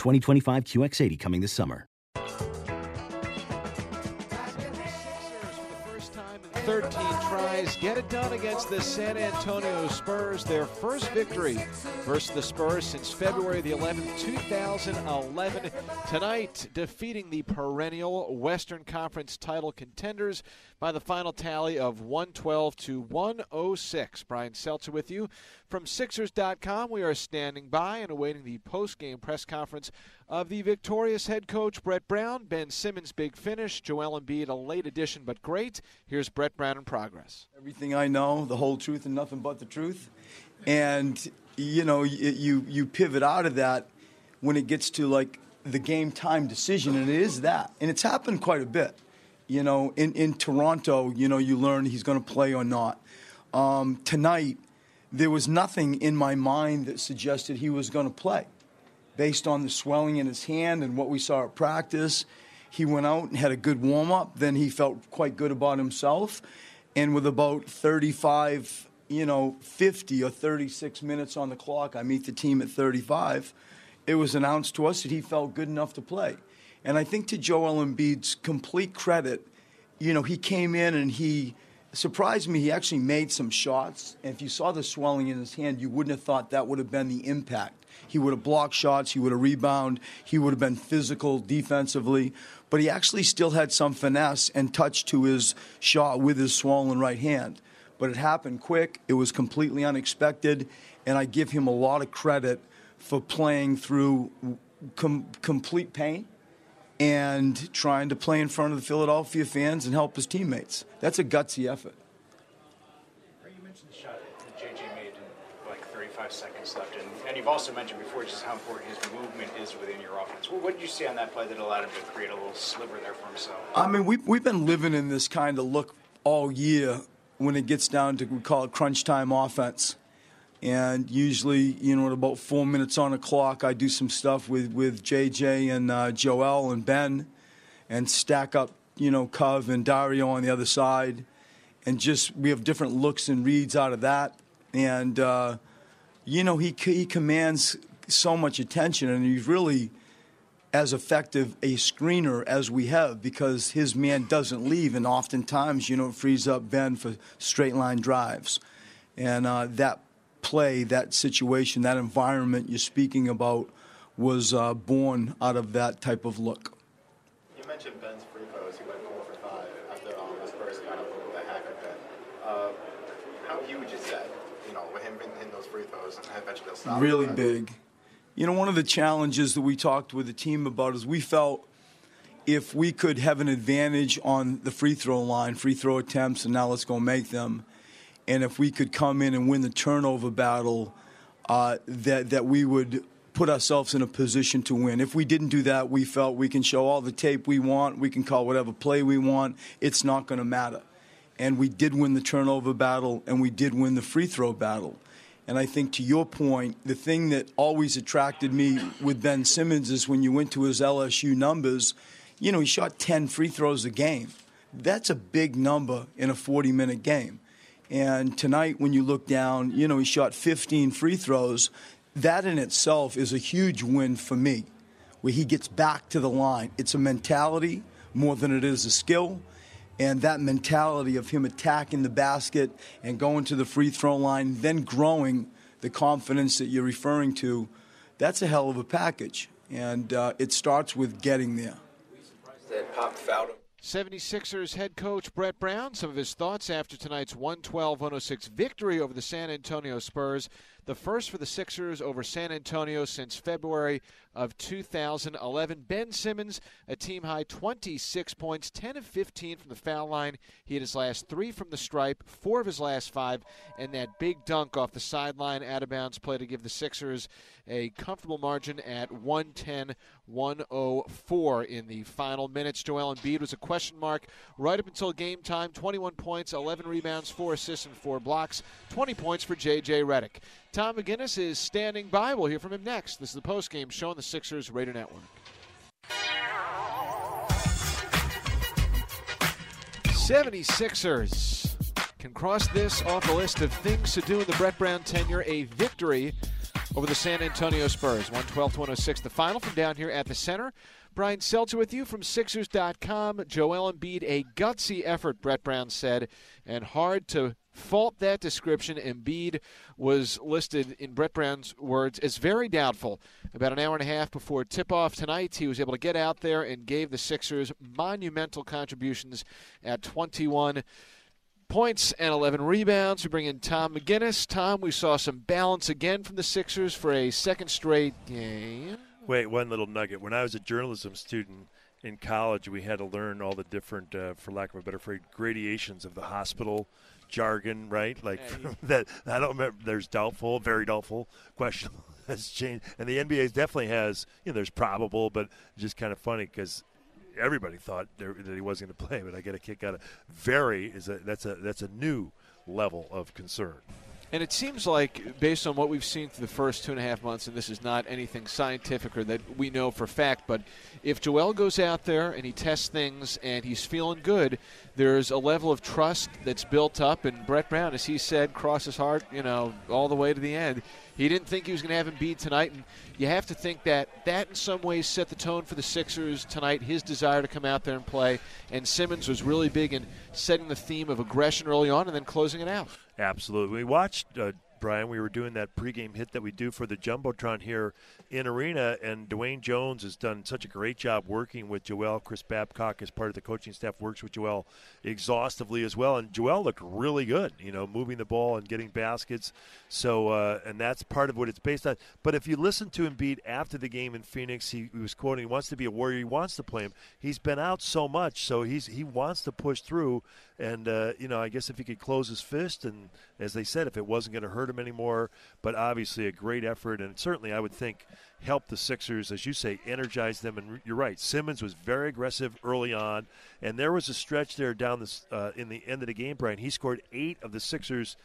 2025 QX80 coming this summer. 13 tries, get it done against the San Antonio Spurs. Their first victory versus the Spurs since February the 11th, 2011. Tonight, defeating the perennial Western Conference title contenders by the final tally of 112 to 106. Brian Seltzer with you from Sixers.com. We are standing by and awaiting the post-game press conference of the victorious head coach Brett Brown. Ben Simmons, big finish. Joel Embiid, a late addition but great. Here's Brett Brown in progress. Everything I know, the whole truth and nothing but the truth. And you know, you you pivot out of that when it gets to like the game time decision, and it is that, and it's happened quite a bit. You know, in in Toronto, you know, you learn he's going to play or not. Um, tonight, there was nothing in my mind that suggested he was going to play based on the swelling in his hand and what we saw at practice. He went out and had a good warm up. Then he felt quite good about himself. And with about 35, you know, 50 or 36 minutes on the clock, I meet the team at 35. It was announced to us that he felt good enough to play. And I think to Joel Embiid's complete credit, you know, he came in and he surprised me. He actually made some shots. And if you saw the swelling in his hand, you wouldn't have thought that would have been the impact. He would have blocked shots, he would have rebounded, he would have been physical defensively. But he actually still had some finesse and touch to his shot with his swollen right hand. But it happened quick, it was completely unexpected, and I give him a lot of credit for playing through com- complete pain and trying to play in front of the Philadelphia fans and help his teammates. That's a gutsy effort. You mentioned the shot that JJ made in like 35 seconds left, and, and you've also mentioned before just how important his movement is within your offense. What, what did you see on that play that allowed him to create a little sliver there for himself? I mean, we've, we've been living in this kind of look all year when it gets down to, we call it crunch time offense. And usually, you know, at about four minutes on the clock, I do some stuff with, with JJ and uh, Joel and Ben and stack up, you know, Cov and Dario on the other side. And just, we have different looks and reads out of that. And, uh, you know, he, he commands so much attention and he's really as effective a screener as we have because his man doesn't leave. And oftentimes, you know, it frees up Ben for straight line drives. And uh, that play, that situation, that environment you're speaking about was uh, born out of that type of look. You mentioned Ben's free throws. He went four for five after um, the Spurs kind of the hack of Ben. Uh, how huge is that? You know, with him hitting those free throws and eventually they'll stop. Really big. You know, one of the challenges that we talked with the team about is we felt if we could have an advantage on the free throw line, free throw attempts, and now let's go make them and if we could come in and win the turnover battle, uh, that that we would put ourselves in a position to win. If we didn't do that, we felt we can show all the tape we want, we can call whatever play we want. It's not going to matter. And we did win the turnover battle, and we did win the free throw battle. And I think to your point, the thing that always attracted me with Ben Simmons is when you went to his LSU numbers, you know, he shot 10 free throws a game. That's a big number in a 40 minute game. And tonight, when you look down, you know, he shot 15 free throws. That in itself is a huge win for me, where he gets back to the line. It's a mentality more than it is a skill. And that mentality of him attacking the basket and going to the free throw line, then growing the confidence that you're referring to, that's a hell of a package. And uh, it starts with getting there. That Pop fouled him. 76ers head coach Brett Brown, some of his thoughts after tonight's 112 106 victory over the San Antonio Spurs. The first for the Sixers over San Antonio since February of 2011. Ben Simmons, a team high 26 points, 10 of 15 from the foul line. He had his last three from the stripe, four of his last five, and that big dunk off the sideline out of bounds play to give the Sixers a comfortable margin at 110 104 in the final minutes. Joel Embiid was a question mark right up until game time 21 points, 11 rebounds, 4 assists, and 4 blocks. 20 points for J.J. Redick. Tom McGinnis is standing by. We'll hear from him next. This is the postgame show on the Sixers Radio Network. 76ers can cross this off the list of things to do in the Brett Brown tenure. A victory over the San Antonio Spurs. 112 106, the final from down here at the center. Brian Seltzer with you from Sixers.com. Joel Embiid, a gutsy effort, Brett Brown said, and hard to fault that description. Embiid was listed, in Brett Brown's words, as very doubtful. About an hour and a half before tip off tonight, he was able to get out there and gave the Sixers monumental contributions at 21 points and 11 rebounds. We bring in Tom McGinnis. Tom, we saw some balance again from the Sixers for a second straight game. Wait, one little nugget. When I was a journalism student in college, we had to learn all the different, uh, for lack of a better phrase, gradations of the hospital jargon, right? Like yeah, that. I don't remember. There's doubtful, very doubtful, questionable. Has changed, and the NBA definitely has. You know, there's probable, but just kind of funny because everybody thought there, that he wasn't going to play, but I get a kick out of very is a that's a that's a new level of concern. And it seems like, based on what we've seen through the first two and a half months, and this is not anything scientific or that we know for fact, but if Joel goes out there and he tests things and he's feeling good, there's a level of trust that's built up. And Brett Brown, as he said, crosses heart, you know, all the way to the end. He didn't think he was going to have him beat tonight, and you have to think that that in some ways set the tone for the Sixers tonight. His desire to come out there and play, and Simmons was really big in setting the theme of aggression early on and then closing it out. Absolutely. We watched uh, Brian, we were doing that pregame hit that we do for the Jumbotron here in Arena, and Dwayne Jones has done such a great job working with Joel. Chris Babcock, as part of the coaching staff, works with Joel exhaustively as well, and Joel looked really good, you know, moving the ball and getting baskets. So, uh, and that's part of what it's based on. But if you listen to Embiid after the game in Phoenix, he, he was quoting, he wants to be a warrior, he wants to play him. He's been out so much, so he's he wants to push through. And, uh, you know, I guess if he could close his fist, and as they said, if it wasn't going to hurt him anymore, but obviously a great effort, and certainly I would think help the Sixers, as you say, energize them. And you're right, Simmons was very aggressive early on, and there was a stretch there down this uh, in the end of the game, Brian. He scored eight of the Sixers'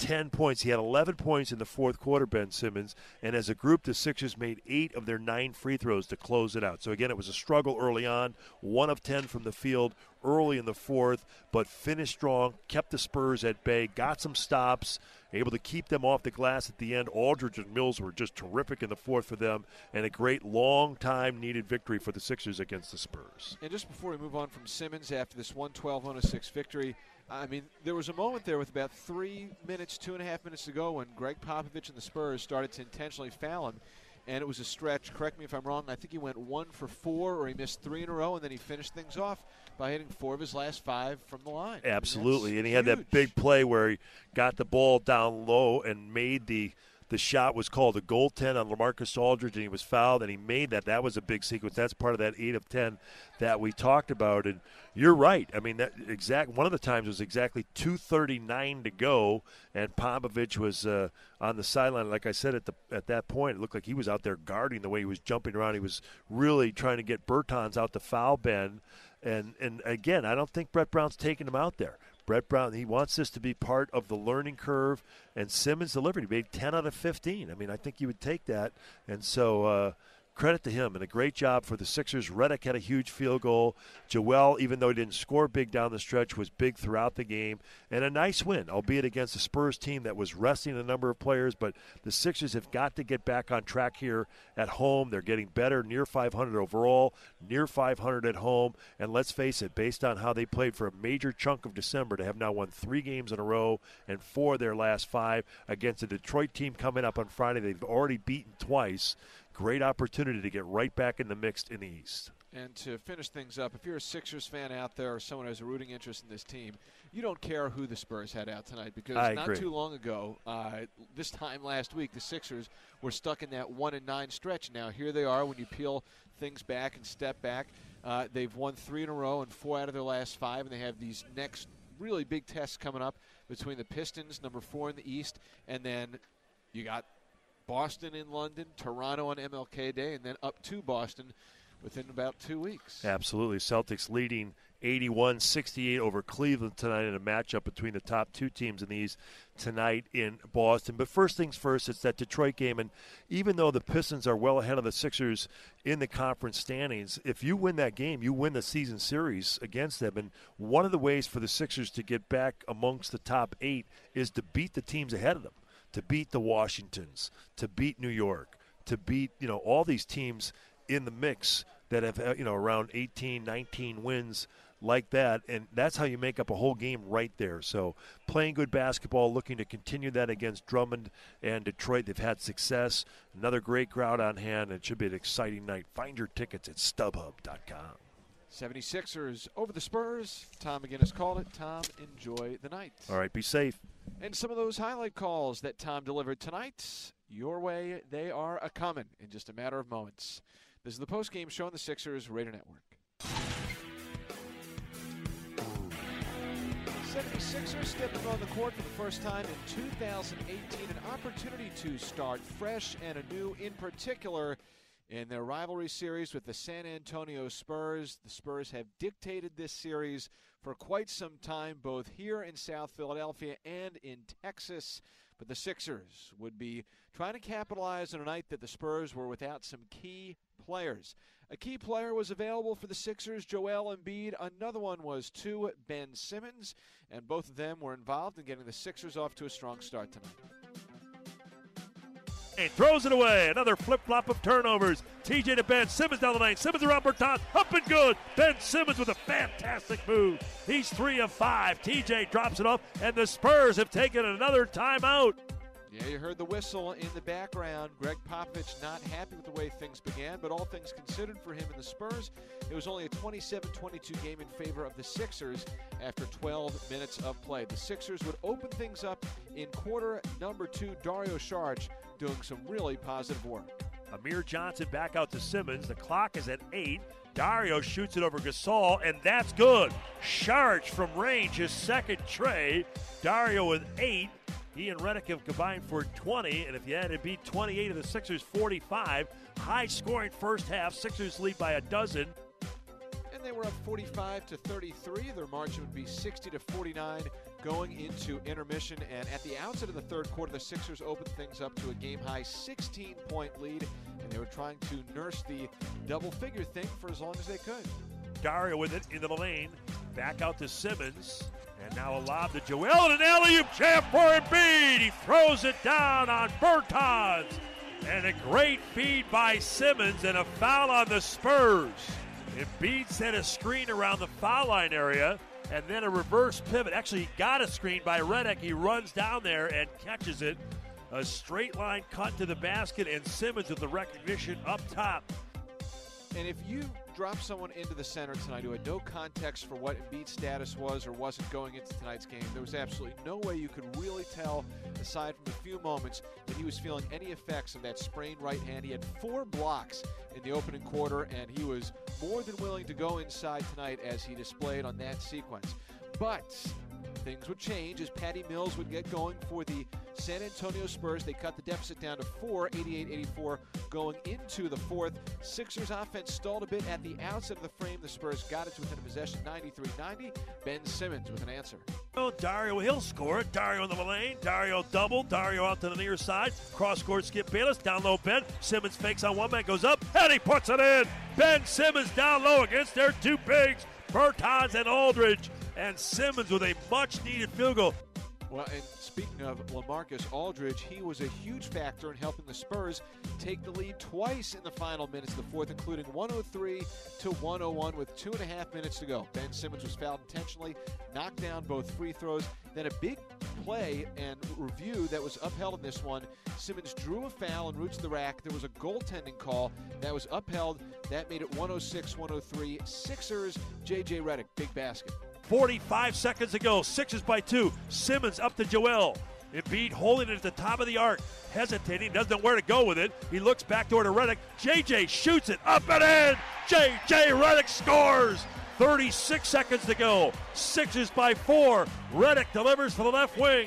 10 points. He had 11 points in the fourth quarter, Ben Simmons. And as a group, the Sixers made eight of their nine free throws to close it out. So, again, it was a struggle early on. One of 10 from the field early in the fourth, but finished strong, kept the Spurs at bay, got some stops, able to keep them off the glass at the end. Aldridge and Mills were just terrific in the fourth for them, and a great long time needed victory for the Sixers against the Spurs. And just before we move on from Simmons after this 112 106 victory, I mean, there was a moment there with about three minutes, two and a half minutes to go when Gregg Popovich and the Spurs started to intentionally foul him. And it was a stretch. Correct me if I'm wrong. I think he went one for four, or he missed three in a row, and then he finished things off by hitting four of his last five from the line. Absolutely, mean, and he huge. had that big play where he got the ball down low and made the the shot was called a goal goaltend on LaMarcus Aldridge, and he was fouled, and he made that. That was a big sequence. That's part of that eight of ten that we talked about. And you're right. I mean, that exact one of the times was exactly 2:39 to go, and Popovich was uh, on the sideline. Like I said at the at that point, it looked like he was out there guarding the way he was jumping around. He was really trying to get Bertans out the foul bin. And and again, I don't think Brett Brown's taking him out there. Brett Brown, he wants this to be part of the learning curve, and Simmons delivered. He made 10 out of 15. I mean, I think you would take that. And so, uh, credit to him and a great job for the Sixers. Redick had a huge field goal. Joel, even though he didn't score big down the stretch, was big throughout the game. And a nice win, albeit against the Spurs team that was resting a number of players. But the Sixers have got to get back on track here at home. They're getting better, near 500 overall, near 500 at home. And let's face it, based on how they played for a major chunk of December, to have now won three games in a row and four of their last five against a Detroit team coming up on Friday, they've already beaten twice great opportunity to get right back in the mix in the East. And to finish things up, if you're a Sixers fan out there or someone who has a rooting interest in this team, you don't care who the Spurs had out tonight because I not agree. too long ago, uh, this time last week, the Sixers were stuck in that one and nine stretch. Now here they are. When you peel things back and step back, uh, they've won three in a row and four out of their last five, and they have these next really big tests coming up between the Pistons, number four in the East, and then you got Boston in London, Toronto on MLK Day, and then up to Boston within about two weeks. Absolutely. Celtics leading 81 68 over Cleveland tonight in a matchup between the top two teams in these tonight in Boston. But first things first, it's that Detroit game. And even though the Pistons are well ahead of the Sixers in the conference standings, if you win that game, you win the season series against them. And one of the ways for the Sixers to get back amongst the top eight is to beat the teams ahead of them to beat the Washingtons, to beat New York, to beat, you know, all these teams in the mix that have, uh, you know, around 18, 19 wins like that. And that's how you make up a whole game right there. So playing good basketball, looking to continue that against Drummond and Detroit. They've had success. Another great crowd on hand. It should be an exciting night. Find your tickets at stubhub.com. 76ers over the Spurs. Tom McGinnis called it. Tom, enjoy the night. All right, be safe. And some of those highlight calls that Tom delivered tonight, your way, they are a coming in just a matter of moments. This is the post game show on the Sixers Radio Network. 76ers stepping on the court for the first time in 2018, an opportunity to start fresh and anew, in particular in their rivalry series with the San Antonio Spurs. The Spurs have dictated this series for quite some time, both here in South Philadelphia and in Texas. But the Sixers would be trying to capitalize on a night that the Spurs were without some key players. A key player was available for the Sixers, Joel Embiid. Another one was too, Ben Simmons, and both of them were involved in getting the Sixers off to a strong start tonight. Throws it away. Another flip flop of turnovers. TJ to Ben. Simmons down the lane. Simmons around Bertans. Up and good. Ben Simmons with a fantastic move. He's three of five. TJ drops it off, and the Spurs have taken another timeout. Yeah, you heard the whistle in the background. Gregg Popovich not happy with the way things began, but all things considered for him and the Spurs, it was only a 27 22 game in favor of the Sixers after 12 minutes of play. The Sixers would open things up in quarter number two. Dario Saric doing some really positive work. Amir Johnson back out to Simmons. The clock is at eight. Dario shoots it over Gasol, and that's good. Saric from range, his second tray. Dario with eight. He and Redick have combined for 20, and if you had to beat 28 of the Sixers, 45. High scoring first half. Sixers lead by a dozen. They were up 45 to 33. Their margin would be 60 to 49 going into intermission. And at the outset of the third quarter, the Sixers opened things up to a game high 16 point lead, and they were trying to nurse the double figure thing for as long as they could. Dario with it into the lane. Back out to Simmons. And now a lob to Joel and an alley-oop jam for Embiid. He throws it down on Bertans. And a great feed by Simmons and a foul on the Spurs. Embiid set a screen around the foul line area and then a reverse pivot. Actually, he got a screen by Redick. He runs down there and catches it. A straight line cut to the basket, and Simmons with the recognition up top. And if you drop someone into the center tonight who had no context for what Embiid's status was or wasn't going into tonight's game, there was absolutely no way you could really tell, aside from a few moments, that he was feeling any effects of that sprained right hand. He had four blocks in the opening quarter, and he was more than willing to go inside tonight as he displayed on that sequence. But things would change as Patty Mills would get going for the San Antonio Spurs. They cut the deficit down to four, 88-84, going into the fourth. Sixers offense stalled a bit at the outset of the frame. The Spurs got it to within a possession, 93-90. Ben Simmons with an answer. Oh, Dario, he'll score it. Dario in the lane. Dario double. Dario out to the near side. Cross court, Skip Bayless. Down low, Ben. Simmons fakes on one man, goes up, and he puts it in. Ben Simmons down low against their two bigs, Bertans and Aldridge. And Simmons with a much needed field goal. Well, and speaking of LaMarcus Aldridge, he was a huge factor in helping the Spurs take the lead twice in the final minutes of the fourth, including 103 to 101 with two and a half minutes to go. Ben Simmons was fouled intentionally, knocked down both free throws. Then a big play and review that was upheld in this one. Simmons drew a foul and roots the rack. There was a goaltending call that was upheld. That made it 106 103. Sixers, J.J. Redick, big basket. 45 seconds ago. Sixes by two. Simmons up to Joel. Embiid holding it at the top of the arc, hesitating, doesn't know where to go with it. He looks back toward a Redick. JJ shoots it up and in. JJ Redick scores. 36 seconds to go. Sixes by four. Redick delivers to the left wing.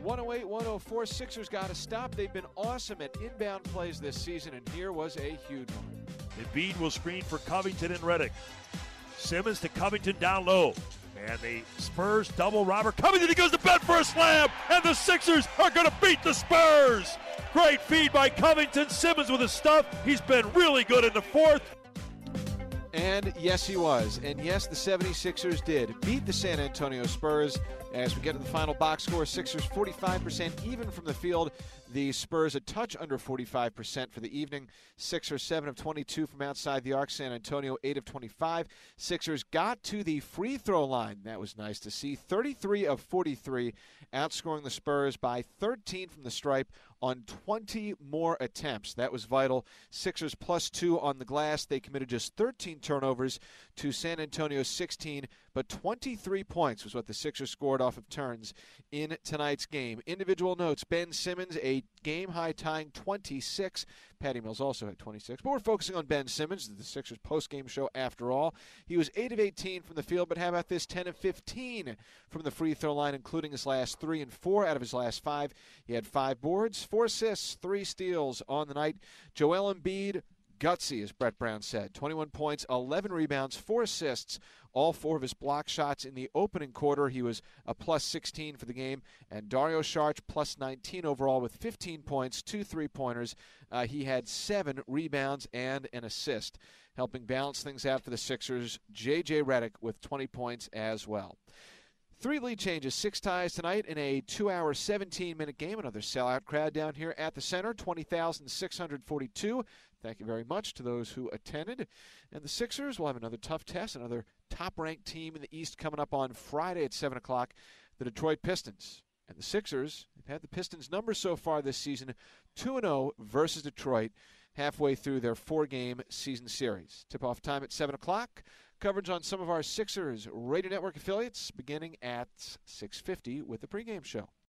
108 104. Sixers got to stop. They've been awesome at inbound plays this season, and here was a huge one. Embiid will screen for Covington and Redick. Simmons to Covington down low. And the Spurs double Robert Covington. He goes to Ben for a slam, and the Sixers are going to beat the Spurs. Great feed by Covington. Simmons with his stuff. He's been really good in the fourth. And yes, he was. And yes, the 76ers did beat the San Antonio Spurs. As we get to the final box score, Sixers 45% even from the field. The Spurs a touch under 45% for the evening. Sixers 7 of 22 from outside the arc. San Antonio 8 of 25. Sixers got to the free throw line. That was nice to see. 33 of 43, outscoring the Spurs by 13 from the stripe on 20 more attempts. That was vital. Sixers plus two on the glass. They committed just 13 turnovers to San Antonio's 16, but 23 points was what the Sixers scored off of turns in tonight's game. Individual notes Ben Simmons, a game high tying 26. Patty Mills also had 26. But we're focusing on Ben Simmons, the Sixers post game show after all. He was 8 of 18 from the field, but how about this 10 of 15 from the free throw line, including his last three and four out of his last five. He had five boards, four assists, three steals on the night. Joel Embiid gutsy, as Brett Brown said. 21 points, 11 rebounds, four assists, all four of his block shots in the opening quarter. He was a plus 16 for the game. And Dario Saric plus 19 overall with 15 points, two three pointers. Uh, he had seven rebounds and an assist, helping balance things out for the Sixers. J.J. Redick with 20 points as well. Three lead changes, six ties tonight in a two hour, 17 minute game. Another sellout crowd down here at the center, 20,642. Thank you very much to those who attended. And the Sixers will have another tough test, another top ranked team in the East coming up on Friday at 7 o'clock, the Detroit Pistons. And the Sixers have had the Pistons' number so far this season 2 0 versus Detroit, halfway through their four game season series. Tip off time at 7 o'clock. Coverage on some of our Sixers Radio Network affiliates beginning at 6:50 with the pregame show.